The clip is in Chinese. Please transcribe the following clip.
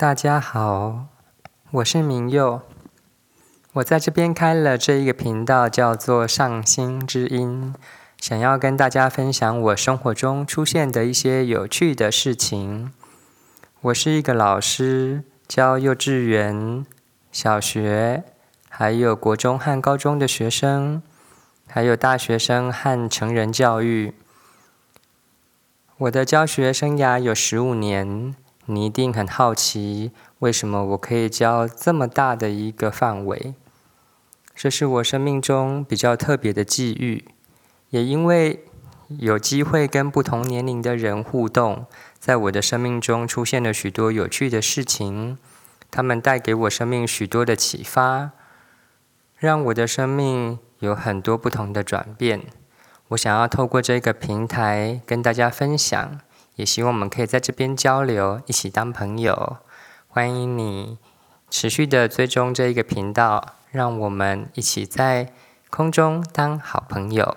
大家好，我是明佑。我在这边开了这一个频道，叫做“上心之音”，想要跟大家分享我生活中出现的一些有趣的事情。我是一个老师，教幼稚园、小学，还有国中和高中的学生，还有大学生和成人教育。我的教学生涯有十五年，你一定很好奇，为什么我可以教这么大的一个范围？这是我生命中比较特别的际遇，也因为有机会跟不同年龄的人互动，在我的生命中出现了许多有趣的事情，他们带给我生命许多的启发，让我的生命有很多不同的转变。我想要透过这个平台跟大家分享，也希望我们可以在这边交流，一起当朋友。欢迎你持续的追踪这一个频道，让我们一起在空中当好朋友。